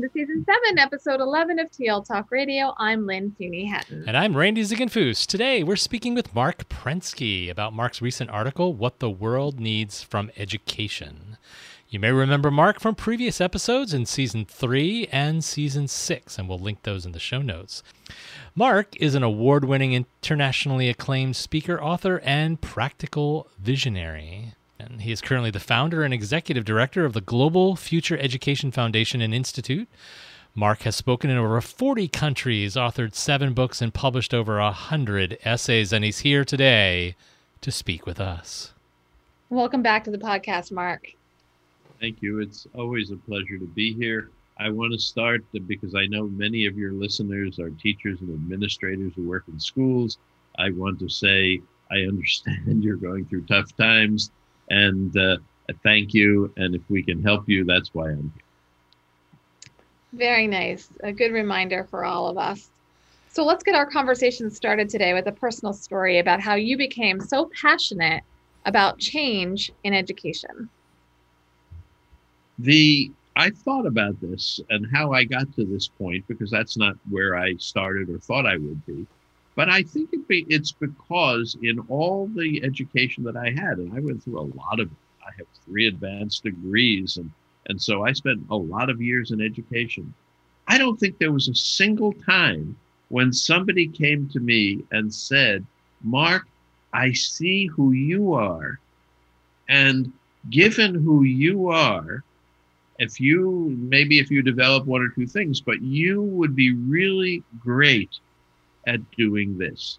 Welcome to season seven, episode 11 of TL Talk Radio. I'm Lynn Fuini-Hetten. And I'm Randy Ziegenfuss. Today, we're speaking with Marc Prensky about Marc's recent article, What the World Needs from Education. You may remember Marc from previous episodes in season three and season six, and we'll link those in the show notes. Marc is an award winning, internationally acclaimed speaker, author, and practical visionary. And he is currently the founder and executive director of the Global Future Education Foundation and Institute. Marc has spoken in over 40 countries, authored seven books, and published over 100 essays, and he's here today to speak with us. Welcome back to the podcast, Marc. Thank you. It's always a pleasure to be here. I want to start because I know many of your listeners are teachers and administrators who work in schools. I want to say I understand you're going through tough times and uh, thank you. And if we can help you, that's why I'm here. Very nice. A good reminder for all of us. So let's get our conversation started today with a personal story about how you became so passionate about change in education. The I thought about this and how I got to this point because that's not where I started or thought I would be. But I think it be, it's because in all the education that I had, and I went through a lot of it, I have three advanced degrees, and, and so I spent a lot of years in education. I don't think there was a single time when somebody came to me and said, Marc, I see who you are. And given who you are, if you maybe if you develop one or two things, but you would be really great at doing this.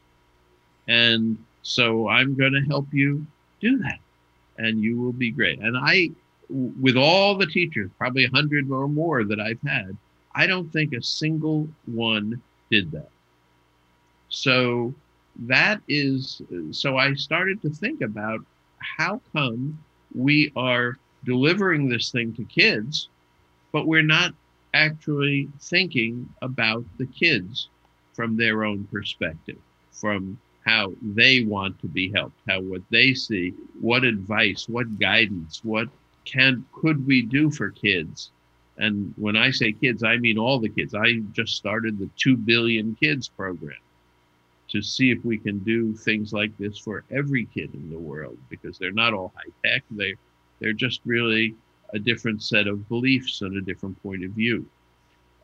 And so I'm going to help you do that. And you will be great. And I, with all the teachers, probably a hundred or more that I've had, I don't think a single one did that. So that is, so I started to think about how come we are delivering this thing to kids, but we're not actually thinking about the kids from their own perspective, from how they want to be helped, how what they see, what advice, what guidance, what can could we do for kids? And when I say kids, I mean all the kids. I just started the 2 billion kids program to see if we can do things like this for every kid in the world because they're not all high tech. They they're just really a different set of beliefs and a different point of view.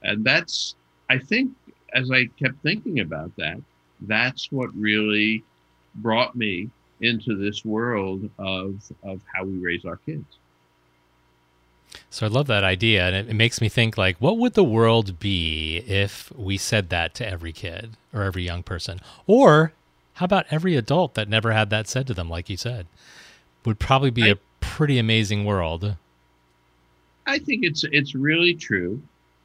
And that's I think as I kept thinking about that, that's what really brought me into this world of of how we raise our kids. So I love that idea, and it, it, makes me think like, what would the world be if we said that to every kid or every young person, or how about every adult that never had that said to them, like you said, would probably be I, a pretty amazing world. I think it's it's really true,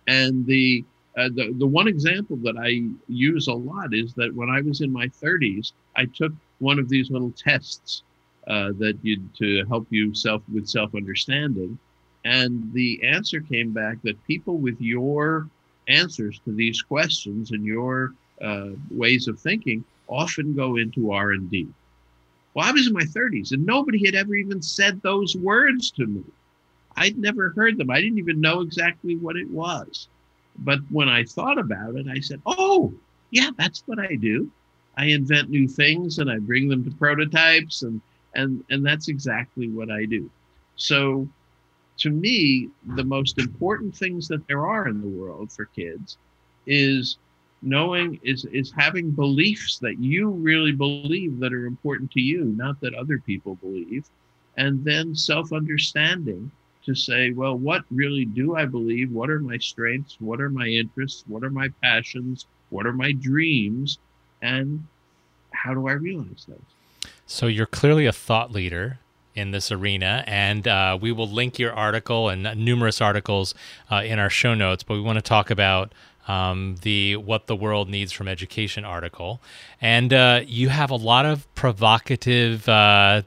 and the uh, the, the one example that I use a lot is that when I was in my 30s, I took one of these little tests uh, that you to help you self with self understanding, and the answer came back that people with your answers to these questions and your uh, ways of thinking often go into R and D. Well, I was in my 30s, and nobody had ever even said those words to me. I'd never heard them. I didn't even know exactly what it was. But when I thought about it, I said, oh, yeah, that's what I do. I invent new things and I bring them to prototypes and and and that's exactly what I do. So to me, the most important things that there are in the world for kids is knowing is is having beliefs that you really believe that are important to you not that other people believe and then self understanding to say well what really do i believe what are my strengths what are my interests what are my passions what are my dreams and how do i realize those so you're clearly a thought leader in this arena. And uh, we will link your article and numerous articles uh, in our show notes. But we want to talk about um, the What the World Needs from Education article. And uh, you have a lot of provocative uh,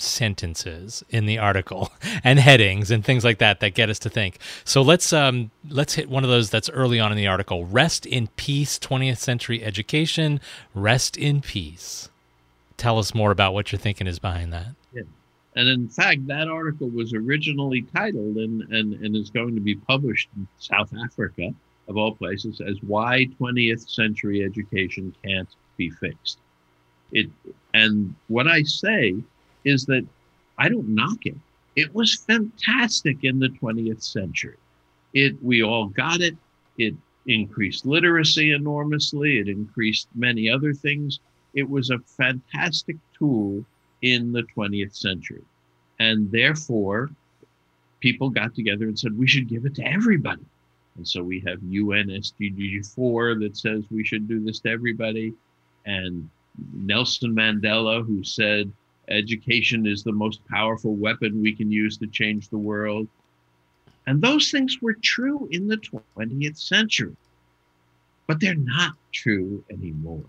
sentences in the article and headings and things like that that get us to think. So let's um, let's hit one of those that's early on in the article. Rest in peace, 20th century education. Rest in peace. Tell us more about what you're thinking is behind that. Yeah. And in fact, that article was originally titled and, and, and is going to be published in South Africa of all places, as why 20th century education can't be fixed. It and what I say is that I don't knock it. It was fantastic in the 20th century. It we all got it. It increased literacy enormously. It increased many other things. It was a fantastic tool in the 20th century. And therefore, people got together and said, we should give it to everybody. And so we have UN SDG 4 that says we should do this to everybody. And Nelson Mandela, who said education is the most powerful weapon we can use to change the world. And those things were true in the 20th century, but they're not true anymore.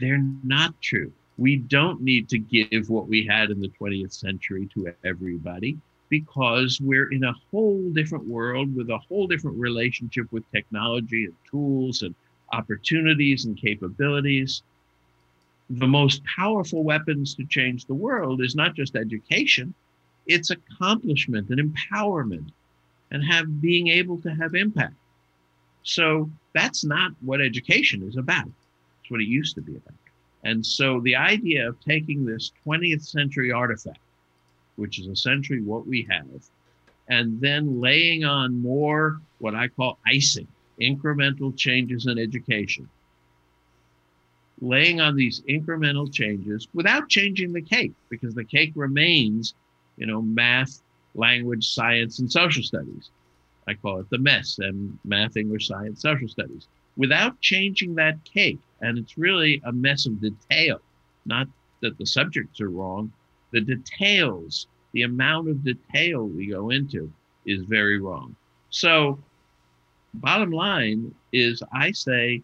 They're not true. We don't need to give what we had in the 20th century to everybody because we're in a whole different world with a whole different relationship with technology and tools and opportunities and capabilities. The most powerful weapons to change the world is not just education, it's accomplishment and empowerment and have being able to have impact. So that's not what education is about. It's what it used to be about. And so the idea of taking this 20th century artifact which is essentially what we have, and then laying on more what I call icing, incremental changes in education. Laying on these incremental changes without changing the cake, because the cake remains, you know, math, language, science, and social studies. I call it the mess and math, English, science, social studies. Without changing that cake, and it's really a mess of detail, not that the subjects are wrong, the details, the amount of detail we go into is very wrong. So, bottom line is, I say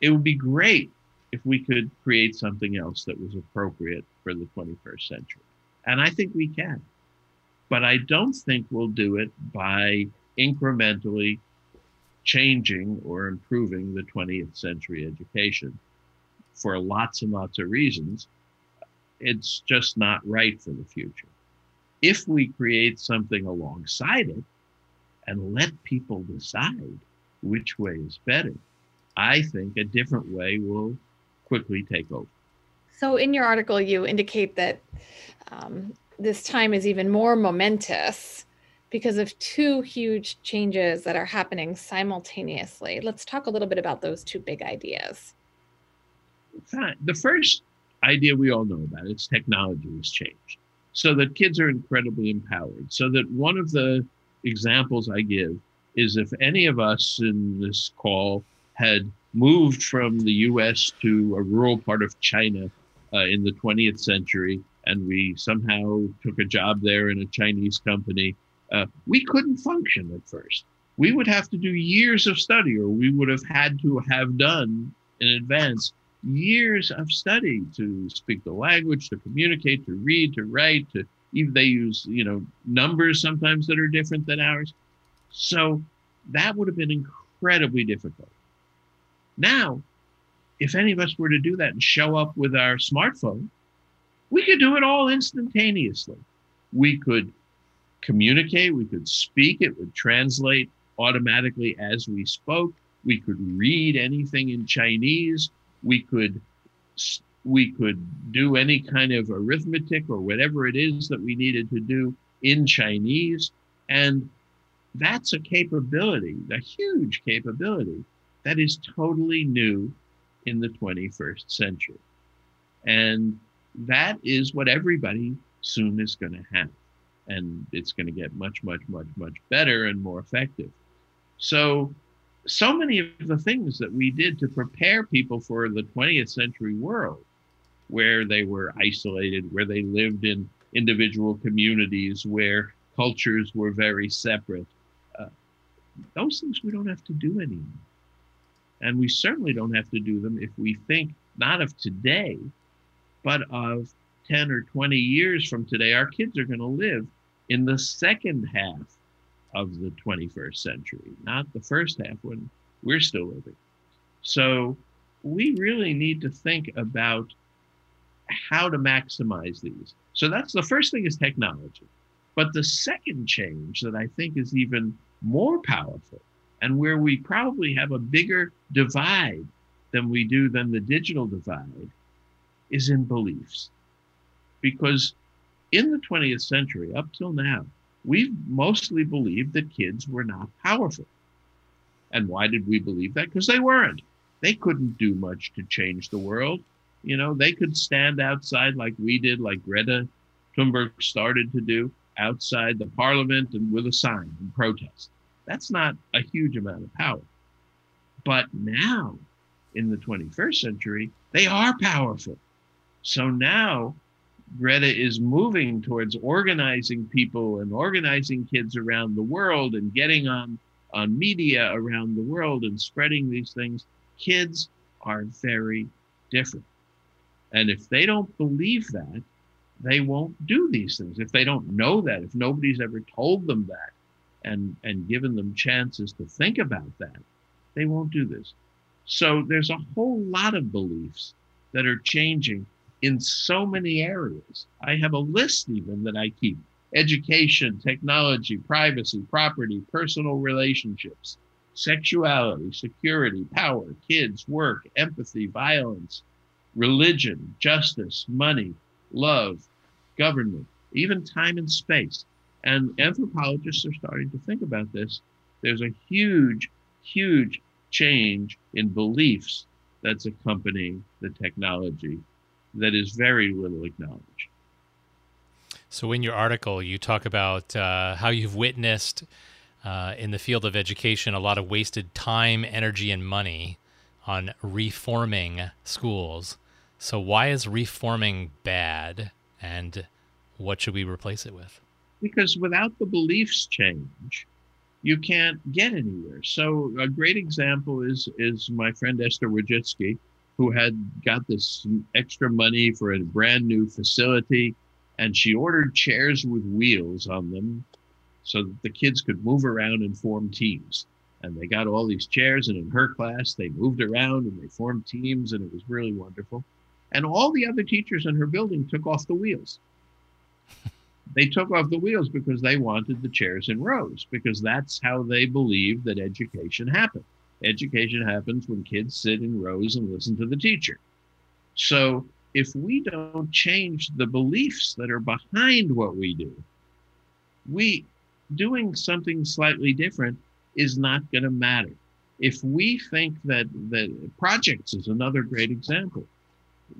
it would be great if we could create something else that was appropriate for the 21st century. And I think we can. But I don't think we'll do it by incrementally changing or improving the 20th century education for lots and lots of reasons it's just not right for the future. If we create something alongside it and let people decide which way is better, I think a different way will quickly take over. So, in your article, you indicate that um, this time is even more momentous because of two huge changes that are happening simultaneously. Let's talk a little bit about those two big ideas. The first idea we all know about. It's technology has changed. So that kids are incredibly empowered. So that one of the examples I give is if any of us in this call had moved from the US to a rural part of China uh, in the 20th century and we somehow took a job there in a Chinese company, uh, we couldn't function at first. We would have to do years of study, or we would have had to have done in advance years of study to speak the language, to communicate, to read, to write, to even they use, you know, numbers sometimes that are different than ours. So that would have been incredibly difficult. Now, if any of us were to do that and show up with our smartphone, we could do it all instantaneously. We could communicate, we could speak, it would translate automatically as we spoke. We could read anything in Chinese we could we could do any kind of arithmetic or whatever it is that we needed to do in Chinese. And that's a capability, a huge capability that is totally new in the 21st century. And that is what everybody soon is going to have. And it's going to get much, much, much, much better and more effective. So, so many of the things that we did to prepare people for the 20th century world, where they were isolated, where they lived in individual communities, where cultures were very separate, uh, those things we don't have to do anymore. And we certainly don't have to do them if we think not of today, but of 10 or 20 years from today. Our kids are going to live in the second half of the 21st century, not the first half when we're still living. So we really need to think about how to maximize these. So that's the first thing is technology. But the second change that I think is even more powerful and where we probably have a bigger divide than we do than the digital divide is in beliefs. Because in the 20th century, up till now, we've mostly believed that kids were not powerful. And why did we believe that? Because they weren't. They couldn't do much to change the world. You know, they could stand outside like we did, like Greta Thunberg started to do outside the parliament and with a sign and protest. That's not a huge amount of power. But now, in the 21st century, they are powerful. So now Greta is moving towards organizing people and organizing kids around the world and getting on, on media around the world and spreading these things. Kids are very different. And if they don't believe that, they won't do these things. If they don't know that, if nobody's ever told them that, and and given them chances to think about that, they won't do this. So there's a whole lot of beliefs that are changing in so many areas. I have a list even that I keep education, technology, privacy, property, personal relationships, sexuality, security, power, kids, work, empathy, violence, religion, justice, money, love, government, even time and space. And anthropologists are starting to think about this. There's a huge, huge change in beliefs that's accompanying the technology that is very little acknowledged. So, in your article, you talk about uh, how you've witnessed uh, in the field of education a lot of wasted time, energy, and money on reforming schools. So, why is reforming bad, and what should we replace it with? Because without the beliefs change, you can't get anywhere. So a great example is is my friend Esther Wojcicki, who had got this extra money for a brand new facility, and she ordered chairs with wheels on them, so that the kids could move around and form teams. And they got all these chairs, and in her class, they moved around and they formed teams, and it was really wonderful. And all the other teachers in her building took off the wheels they took off the wheels because they wanted the chairs in rows, because that's how they believed that education happened. Education happens when kids sit in rows and listen to the teacher. So if we don't change the beliefs that are behind what we do, we doing something slightly different is not going to matter. If we think that that projects is another great example,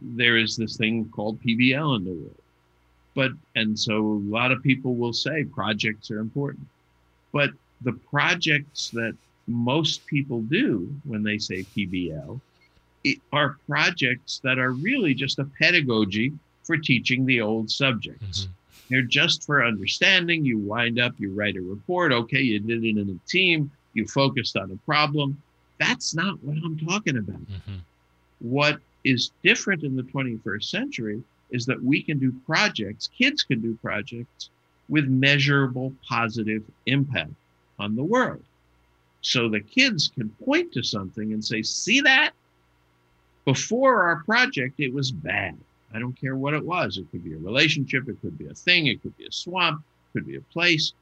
there is this thing called PBL in the world but, and so a lot of people will say projects are important. But the projects that most people do when they say PBL are projects that are really just a pedagogy for teaching the old subjects. Mm-hmm. They're just for understanding. You wind up, you write a report. Okay, you did it in a team, you focused on a problem. That's not what I'm talking about. Mm-hmm. What is different in the 21st century is that we can do projects, kids can do projects with measurable positive impact on the world. So the kids can point to something and say, see that? Before our project, it was bad. I don't care what it was. It could be a relationship, it could be a thing, it could be a swamp, it could be a place.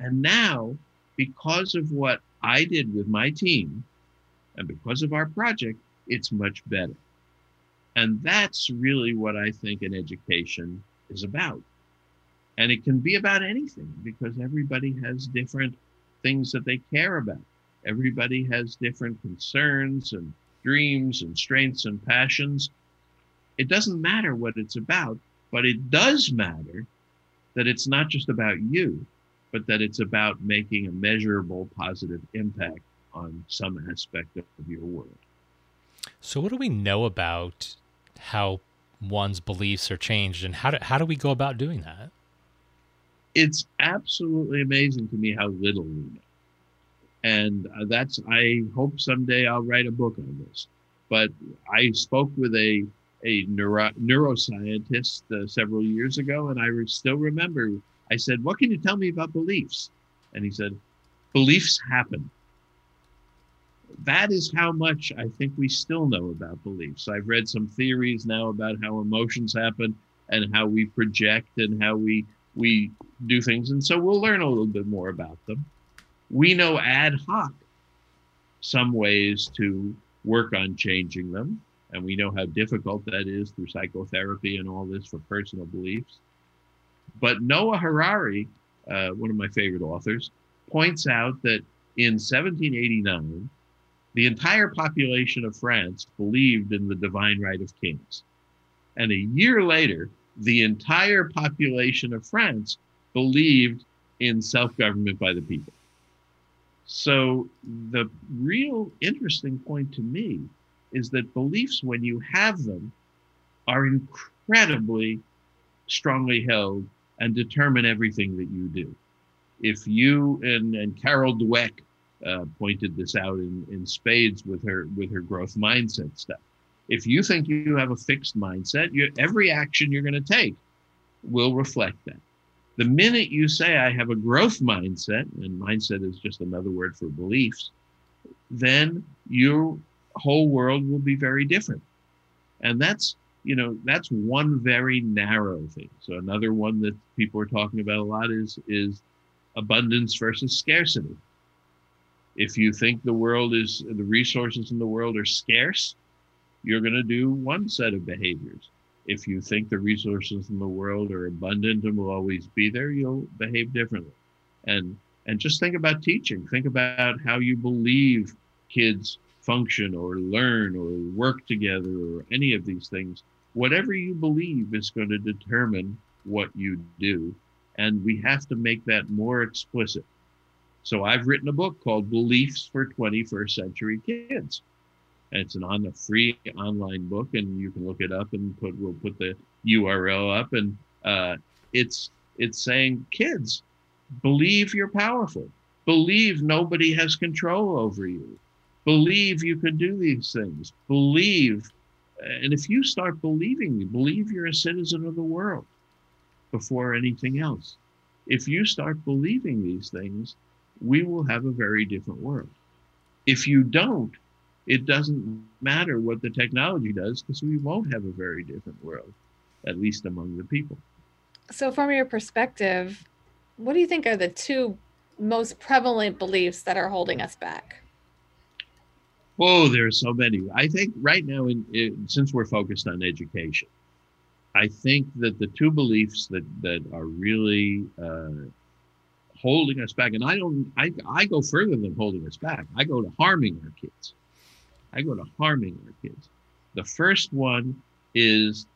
And now, because of what I did with my team and because of our project, it's much better. And that's really what I think an education is about. And it can be about anything because everybody has different things that they care about. Everybody has different concerns and dreams and strengths and passions. It doesn't matter what it's about, but it does matter that it's not just about you, but that it's about making a measurable positive impact on some aspect of your world. So, what do we know about how one's beliefs are changed, and how do how do we go about doing that? It's absolutely amazing to me how little we know, and uh, that's I hope someday I'll write a book on this. But I spoke with a a neuro, neuroscientist uh, several years ago, and I re- still remember. I said, "What can you tell me about beliefs?" And he said, "Beliefs happen." That is how much I think we still know about beliefs. I've read some theories now about how emotions happen and how we project and how we we do things, and so we'll learn a little bit more about them. We know ad hoc some ways to work on changing them, and we know how difficult that is through psychotherapy and all this for personal beliefs. But Noah Harari, uh, one of my favorite authors, points out that in 1789 the entire population of France believed in the divine right of kings. And a year later, the entire population of France believed in self government by the people. So, the real interesting point to me is that beliefs, when you have them, are incredibly strongly held and determine everything that you do. If you and, and Carol Dweck uh, pointed this out in, in spades with her with her growth mindset stuff. If you think you have a fixed mindset, you, every action you're going to take will reflect that. The minute you say I have a growth mindset, and mindset is just another word for beliefs, then your whole world will be very different. And that's you know that's one very narrow thing. So another one that people are talking about a lot is is abundance versus scarcity if you think the world is the resources in the world are scarce, you're going to do one set of behaviors. If you think the resources in the world are abundant and will always be there, you'll behave differently. And and just think about teaching. Think about how you believe kids function or learn or work together or any of these things. Whatever you believe is going to determine what you do. And we have to make that more explicit. So I've written a book called Beliefs for 21st Century Kids. And it's an on a free online book, and you can look it up and put we'll put the URL up. And uh, it's it's saying, kids, believe you're powerful. Believe nobody has control over you. Believe you can do these things. Believe, and if you start believing, believe you're a citizen of the world before anything else. If you start believing these things, we will have a very different world. If you don't, it doesn't matter what the technology does because we won't have a very different world, at least among the people. So, from your perspective, what do you think are the two most prevalent beliefs that are holding us back? Oh, there are so many. I think right now, in, in, since we're focused on education, I think that the two beliefs that that are really uh, holding us back. And I don't, I, I go further than holding us back. I go to harming our kids. I go to harming our kids. The first one is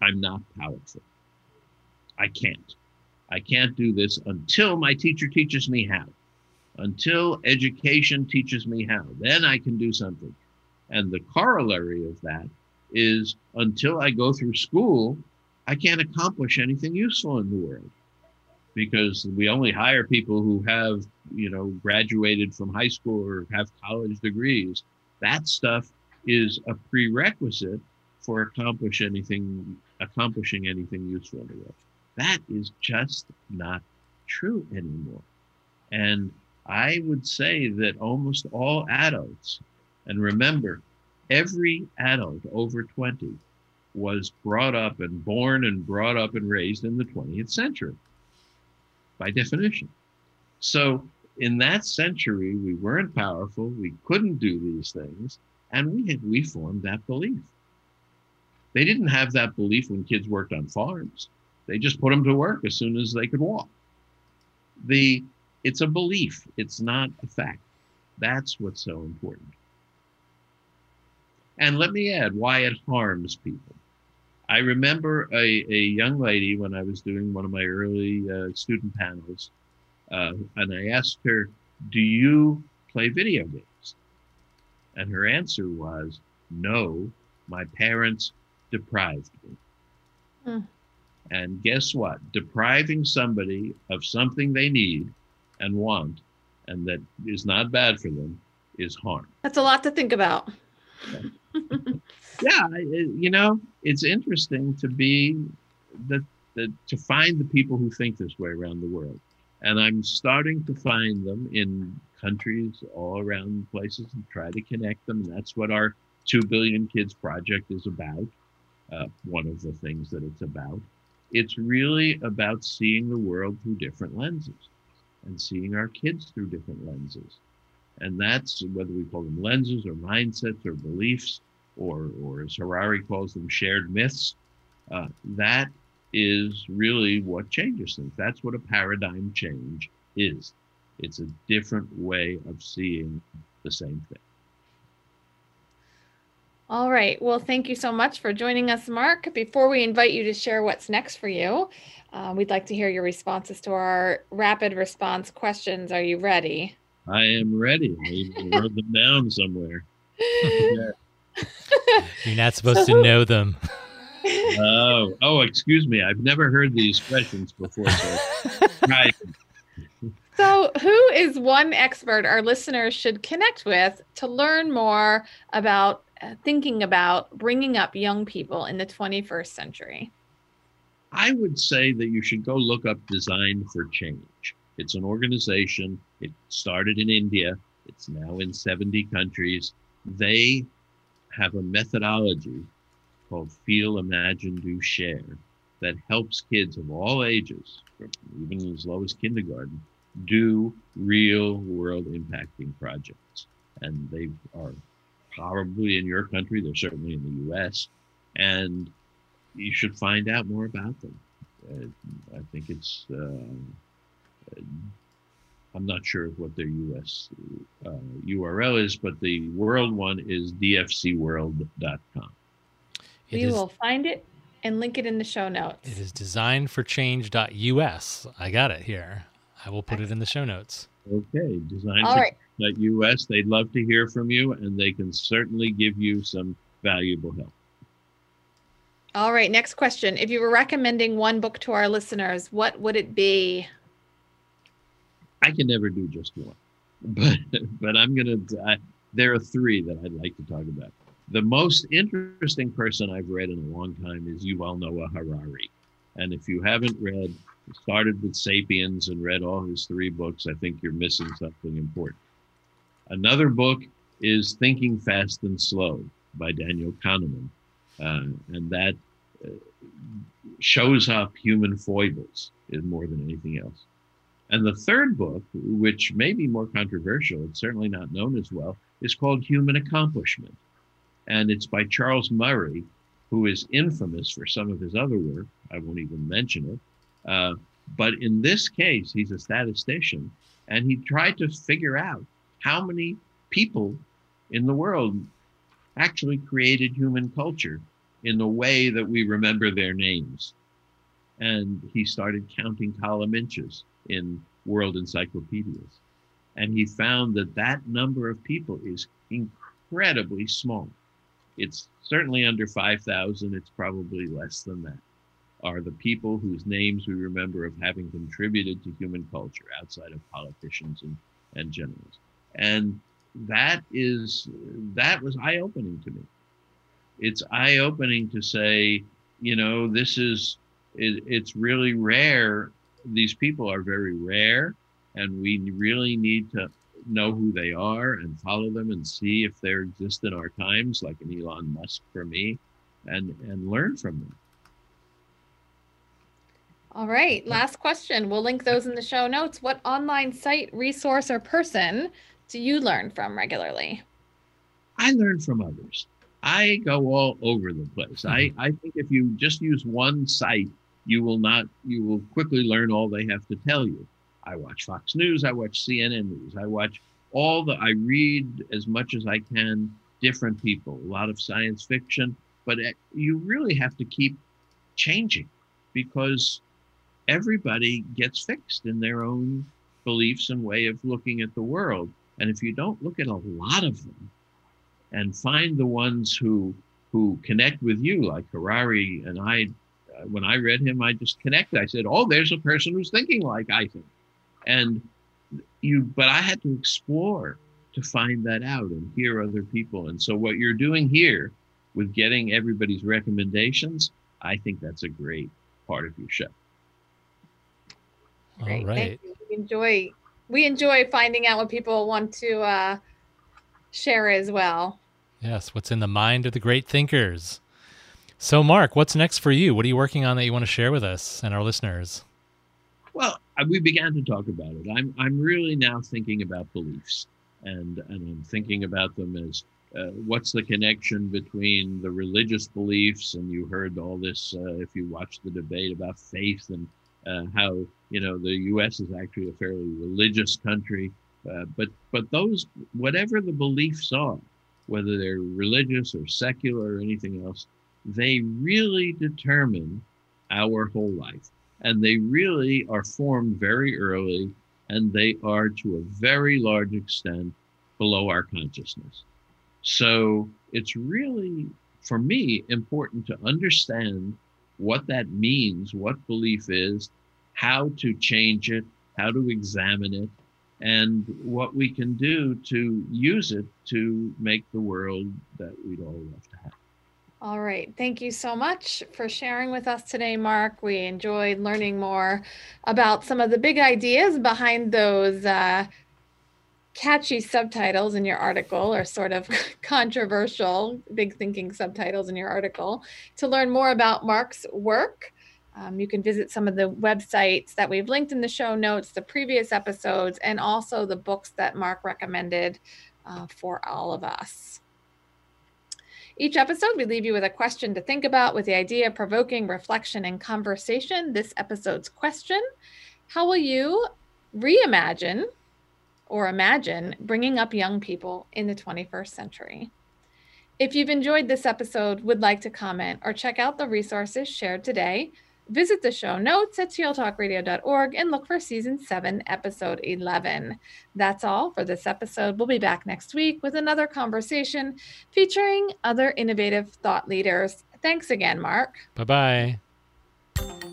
I'm not powerful. I can't. I can't do this until my teacher teaches me how. Until education teaches me how. Then I can do something. And the corollary of that is until I go through school, I can't accomplish anything useful in the world because we only hire people who have, you know, graduated from high school or have college degrees. That stuff is a prerequisite for accomplish anything, accomplishing anything useful in the world. That is just not true anymore. And I would say that almost all adults, and remember, every adult over 20 was brought up and born and brought up and raised in the 20th century by definition. So in that century, we weren't powerful, we couldn't do these things, and we had we formed that belief. They didn't have that belief when kids worked on farms. They just put them to work as soon as they could walk. The it's a belief, it's not a fact. That's what's so important. And let me add why it harms people. I remember a, a young lady when I was doing one of my early uh, student panels, uh, and I asked her, Do you play video games? And her answer was, No, my parents deprived me. Hmm. And guess what? Depriving somebody of something they need and want and that is not bad for them is harm. That's a lot to think about. yeah, you know, it's interesting to be the, the to find the people who think this way around the world. And I'm starting to find them in countries all around places and try to connect them. And that's what our 2 billion kids project is about. Uh, one of the things that it's about. It's really about seeing the world through different lenses and seeing our kids through different lenses. And that's whether we call them lenses or mindsets or beliefs, or, or as Harari calls them, shared myths. Uh, that is really what changes things. That's what a paradigm change is. It's a different way of seeing the same thing. All right. Well, thank you so much for joining us, Marc. Before we invite you to share what's next for you, uh, we'd like to hear your responses to our rapid response questions. Are you ready? I am ready. I wrote them down somewhere. You're not supposed so, to know them. oh, oh, excuse me. I've never heard these questions before. So, right. so, who is one expert our listeners should connect with to learn more about uh, thinking about bringing up young people in the 21st century? I would say that you should go look up Design for Change. It's an organization. It started in India. It's now in 70 countries. They have a methodology called Feel, Imagine, Do, Share that helps kids of all ages, even as low as kindergarten, do real world impacting projects. And they are probably in your country. They're certainly in the U.S. And you should find out more about them. Uh, I think it's. Uh, I'm not sure what their U.S. Uh, URL is, but the world one is dfcworld.com. It we is, will find it and link it in the show notes. It is designforchange.us. I got it here. I will put it in the show notes. Okay, design at US. They'd love to hear from you, and they can certainly give you some valuable help. All right, next question. If you were recommending one book to our listeners, what would it be? I can never do just one, but but I'm gonna. I, there are three that I'd like to talk about. The most interesting person I've read in a long time is you well know Yuval Noah Harari, and if you haven't read, started with *Sapiens* and read all his three books, I think you're missing something important. Another book is Thinking Fast and Slow by Daniel Kahneman. Uh, and that uh, shows up human foibles more than anything else. And the third book, which may be more controversial, it's certainly not known as well, is called Human Accomplishment. And it's by Charles Murray, who is infamous for some of his other work. I won't even mention it. Uh, but in this case, he's a statistician, and he tried to figure out how many people in the world actually created human culture in the way that we remember their names. And he started counting column inches in world encyclopedias. And he found that that number of people is incredibly small. It's certainly under 5,000. It's probably less than that. Are the people whose names we remember of having contributed to human culture outside of politicians and, and generals and that is that was eye opening to me it's eye opening to say you know this is it, it's really rare these people are very rare and we really need to know who they are and follow them and see if they're exist in our times like an elon musk for me and and learn from them all right last question we'll link those in the show notes what online site resource or person do you learn from regularly? I learn from others. I go all over the place. I. I think if you just use one site you will not you will quickly learn all they have to tell you. I watch fox news i watch cnn news i watch all the i read as much as i can different people a lot of science fiction but you really have to keep changing because everybody gets fixed in their own beliefs and way of looking at the world. And if you don't look at a lot of them and find the ones who who connect with you like harari and i when I read him, I just connected. I said, "Oh, there's a person who's thinking like I think," and you. But I had to explore to find that out and hear other people. And so, what you're doing here with getting everybody's recommendations, I think that's a great part of your show. Great. All right. We enjoy we enjoy finding out what people want to uh, share as well. Yes, what's in the mind of the great thinkers. So, Marc, what's next for you? What are you working on that you want to share with us and our listeners? Well, we began to talk about it. I'm I'm really now thinking about beliefs, and and I'm thinking about them as uh, what's the connection between the religious beliefs and you heard all this uh, if you watched the debate about faith and uh, how you know the U.S. is actually a fairly religious country, uh, but but those whatever the beliefs are, whether they're religious or secular or anything else, they really determine our whole life. And they really are formed very early, and they are to a very large extent below our consciousness. So it's really, for me, important to understand what that means, what belief is, how to change it, how to examine it, and what we can do to use it to make the world that we'd all love to have. All right. Thank you so much for sharing with us today, Marc. We enjoyed learning more about some of the big ideas behind those uh, catchy subtitles in your article, or sort of controversial, big thinking subtitles in your article. To learn more about Marc's work, um, you can visit some of the websites that we've linked in the show notes, the previous episodes, and also the books that Marc recommended uh, for all of us. Each episode, we leave you with a question to think about with the idea of provoking reflection and conversation. This episode's question How will you reimagine or imagine bringing up young people in the 21st century? If you've enjoyed this episode, would like to comment, or check out the resources shared today, Visit the show notes at tealtalkradio.org and look for season 7, episode 11. That's all for this episode. We'll be back next week with another conversation featuring other innovative thought leaders. Thanks again, Marc. Bye bye.